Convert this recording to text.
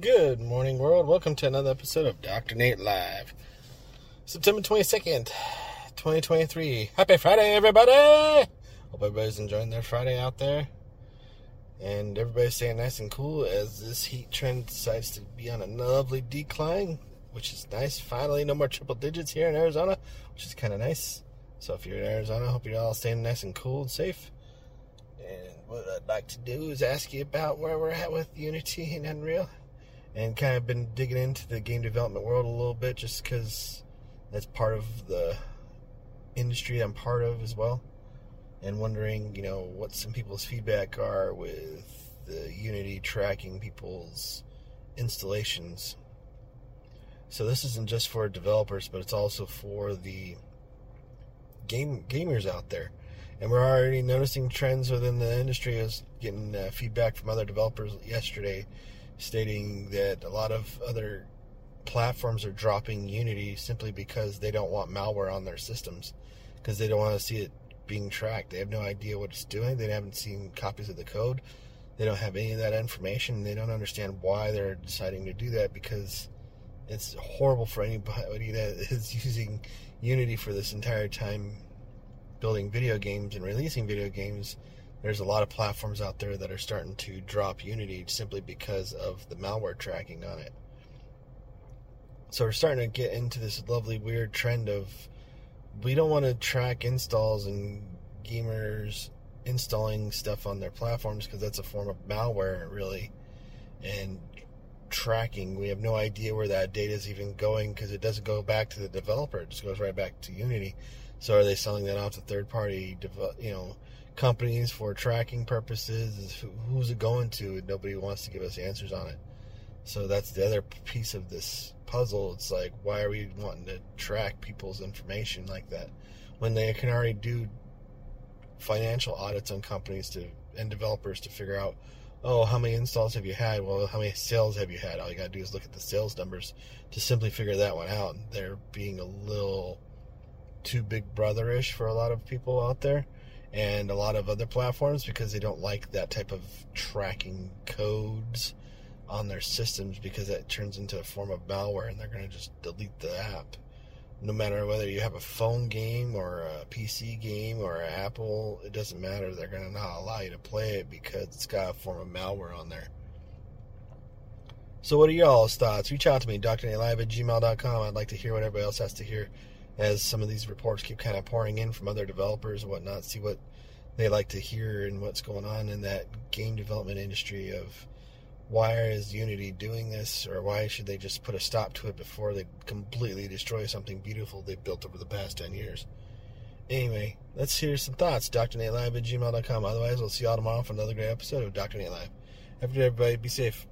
Good morning, world. Welcome to another episode of Dr. Nate Live. September 22nd, 2023. Happy Friday, everybody! Hope everybody's enjoying their Friday out there. And everybody's staying nice and cool as this heat trend decides to be on a lovely decline, which is nice. Finally, no more triple digits here in Arizona, which is kind of nice. So if you're in Arizona, hope you're all staying nice and cool and safe. And what I'd like to do is ask you about where we're at with Unity and Unreal and kind of been digging into the game development world a little bit just because that's part of the industry I'm part of as well. And wondering, you know, what some people's feedback are with the Unity tracking people's installations. So this isn't just for developers, but it's also for the game gamers out there. And we're already noticing trends within the industry. I was getting uh, feedback from other developers yesterday stating that a lot of other platforms are dropping Unity simply because they don't want malware on their systems because they don't want to see it being tracked. They have no idea what it's doing. They haven't seen copies of the code. They don't have any of that information. They don't understand why they're deciding to do that because it's horrible for anybody that is using Unity for this entire time building video games and releasing video games there's a lot of platforms out there that are starting to drop Unity simply because of the malware tracking on it. So we're starting to get into this lovely weird trend of we don't want to track installs and gamers installing stuff on their platforms because that's a form of malware really and tracking we have no idea where that data is even going because it doesn't go back to the developer it just goes right back to unity so are they selling that off to third party you know companies for tracking purposes. Who's it going to? Nobody wants to give us answers on it. So that's the other piece of this puzzle. It's like, why are we wanting to track people's information like that when they can already do financial audits on companies to and developers to figure out, oh, how many installs have you had? Well, how many sales have you had? All you got to do is look at the sales numbers to simply figure that one out. They're being a little too big brotherish for a lot of people out there and a lot of other platforms because they don't like that type of tracking codes on their systems because that turns into a form of malware and they're going to just delete the app. No matter whether you have a phone game or a PC game or an Apple, it doesn't matter. They're going to not allow you to play it because it's got a form of malware on there. So, what are y'all's thoughts? Reach out to me, drnatelive at gmail.com. I'd like to hear what everybody else has to hear as some of these reports keep kind of pouring in from other developers and whatnot, see what they like to hear and what's going on in that game development industry of why is Unity doing this or why should they just put a stop to it before they completely destroy something beautiful they've built over the past 10 years. Anyway, let's hear some thoughts. DrNateLive at gmail.com. Otherwise, we'll see y'all tomorrow for another great episode of Dr. Nate Live. Have a good everybody. Be safe.